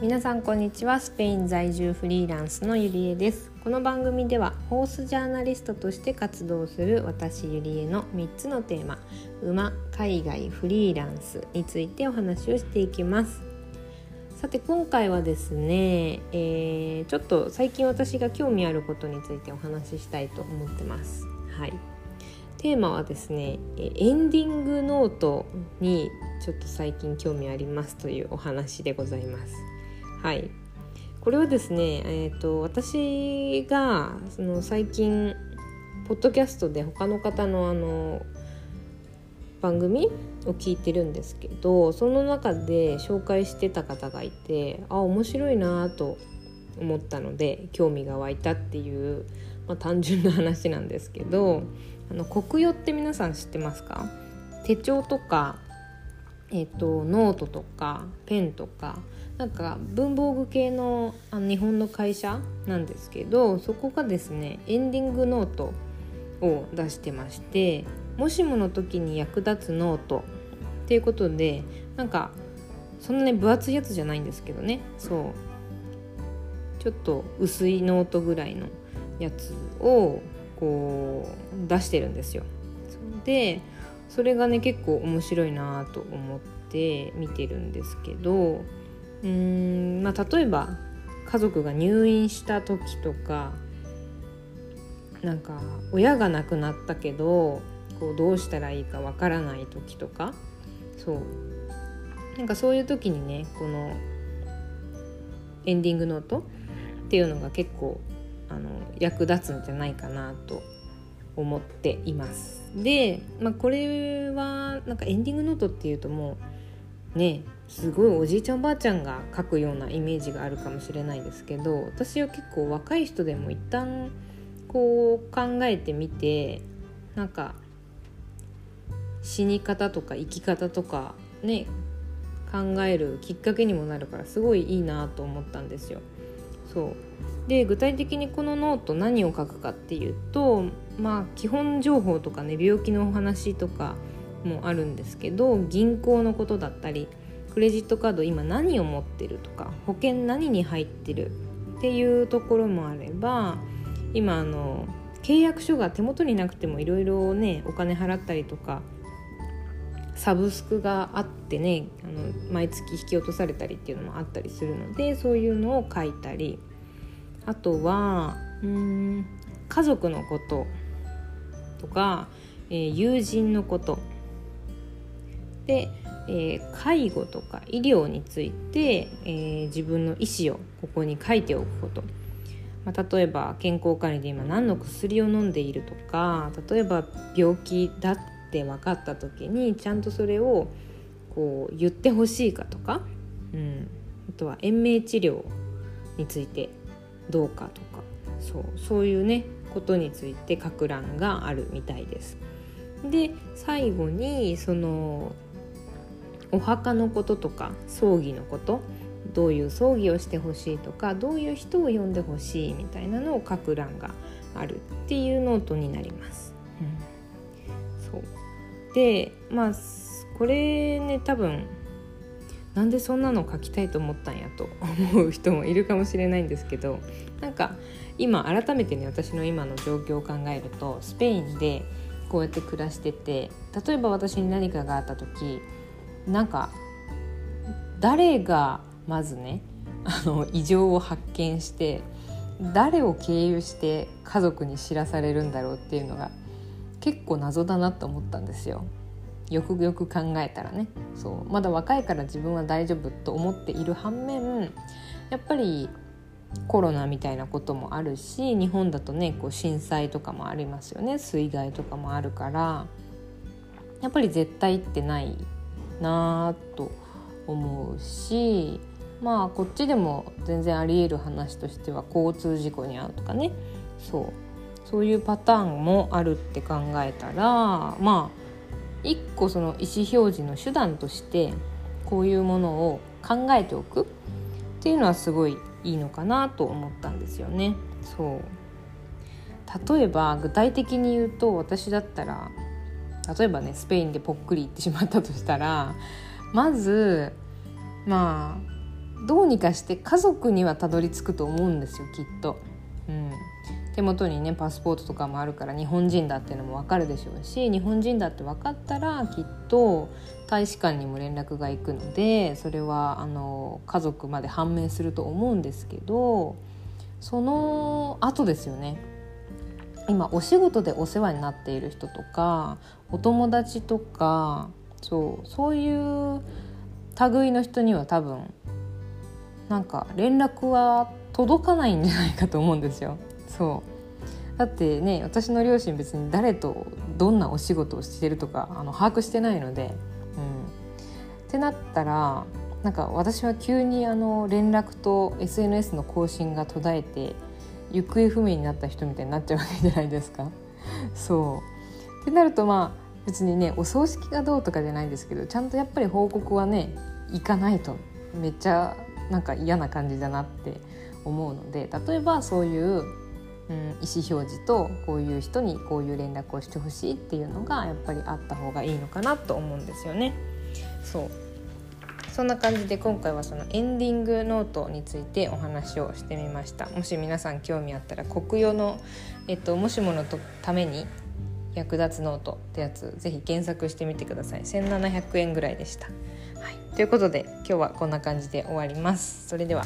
皆さんこんにちは。スペイン在住フリーランスのゆりえです。この番組ではホースジャーナリストとして活動する私ゆりえの3つのテーマ馬海外フリーランスについてお話をしていきます。さて今回はですね、えー、ちょっと最近私が興味あることについてお話ししたいと思ってます。はい。テーマはですねエンディングノートにちょっと最近興味ありますというお話でございます。はい。これはですね、えーと、私がその最近ポッドキャストで他の方のあの番組を聞いてるんですけどその中で紹介してた方がいてあ面白いなと思ったので興味が湧いたっていう、まあ、単純な話なんですけどあの国用って皆さん知ってますか？手帳とか、えーと、ノートとかペンとかなんか文房具系のあの日本の会社なんですけどそこがですねエンディングノートを出してましてもしもの時に役立つノートっていうことでなんかそんなね分厚いやつじゃないんですけどねそうちょっと薄いノートぐらいのやつをこう出してるんですよ。でそれがね結構面白いなと思って見てるんですけどうーん、まあ、例えば家族が入院した時とかなんか親が亡くなったけどこうどうしたらいいかわからない時とかそう。なんかそういう時にねこのエンディングノートっていうのが結構あの役立つんじゃないかなと思っています。で、まあ、これはなんかエンディングノートっていうともうねすごいおじいちゃんおばあちゃんが書くようなイメージがあるかもしれないですけど私は結構若い人でも一旦こう考えてみてなんか死に方とか生き方とかね考えるきっかけにもなるからすごいいいなと思ったんですよ。そう。で具体的にこのノート何を書くかっていうとまあ基本情報とかね病気のお話とかもあるんですけど銀行のことだったりクレジットカード今何を持ってるとか保険何に入ってるっていうところもあれば今あの契約書が手元になくてもいろいろねお金払ったりとかサブスクがあってねあの毎月引き落とされたりっていうのもあったりするのでそういうのを書いたり。あとはうん家族のこととか、えー、友人のこと。で、えー、介護とか医療について、えー、自分の意思をここに書いておくこと、まあ、例えば健康管理で今何の薬を飲んでいるとか例えば病気だって分かった時にちゃんとそれをこう言ってほしいかとか、うん、あとは延命治療についてどうかとかそうそういうねことについて書く欄があるみたいです。で最後にそのお墓のこととか葬儀のことどういう葬儀をしてほしいとかどういう人を呼んでほしいみたいなのを書く欄があるっていうノートになります。うん、そうでまあこれね多分なんでそんなの書きたいと思ったんやと思う人もいるかもしれないんですけどなんか今改めてね私の今の状況を考えるとスペインでこうやって暮らしてて例えば私に何かがあった時なんか誰がまずねあの異常を発見して誰を経由して家族に知らされるんだろうっていうのが結構謎だなと思ったんですよ。よくよく考えたらね。そう。まだ若いから自分は大丈夫と思っている反面やっぱりコロナみたいなこともあるし日本だとねこう震災とかもありますよね。水害とかもあるからやっぱり絶対ってないなぁと思うしまあこっちでも全然ありえる話としては交通事故に遭うとかね。そう。そういうパターンもあるって考えたらまあ一個その意思表示の手段としてこういうものを考えておくっていうのはすごいいいのかなと思ったんですよね。そう例えば具体的に言うと私だったら例えばねスペインでぽっくり行ってしまったとしたらまずまあどうにかして家族にはたどり着くと思うんですよきっと。うん、手元にねパスポートとかもあるから日本人だっていうのも分かるでしょうし日本人だって分かったらきっと大使館にも連絡が行くのでそれはあの家族まで判明すると思うんですけどその後ですよね今お仕事でお世話になっている人とかお友達とかそうそういう類の人には多分なんか連絡は届かないんじゃないかと思うんですよ。そう。だってね私の両親別に誰とどんなお仕事をしてるとかあの把握してないので、うん、ってなったらなんか私は急にあの連絡と SNS の更新が途絶えて行方不明になった人みたいになっちゃうわけじゃないですか。そう。ってなるとまあ別にねお葬式がどうとかじゃないんですけどちゃんとやっぱり報告はね行かないと。めっちゃなんか嫌な感じだなって思うので例えばそういう、うん、意思表示とこういう人にこういう連絡をしてほしいっていうのがやっぱりあった方がいいのかなと思うんですよね。そう。そんな感じで今回はそのエンディングノートについてお話をしてみました。もし皆さん興味あったら国用の、えっと、もしものために役立つノートってやつぜひ検索してみてください。1700円ぐらいでした、はい、ということで今日はこんな感じで終わります。それでは。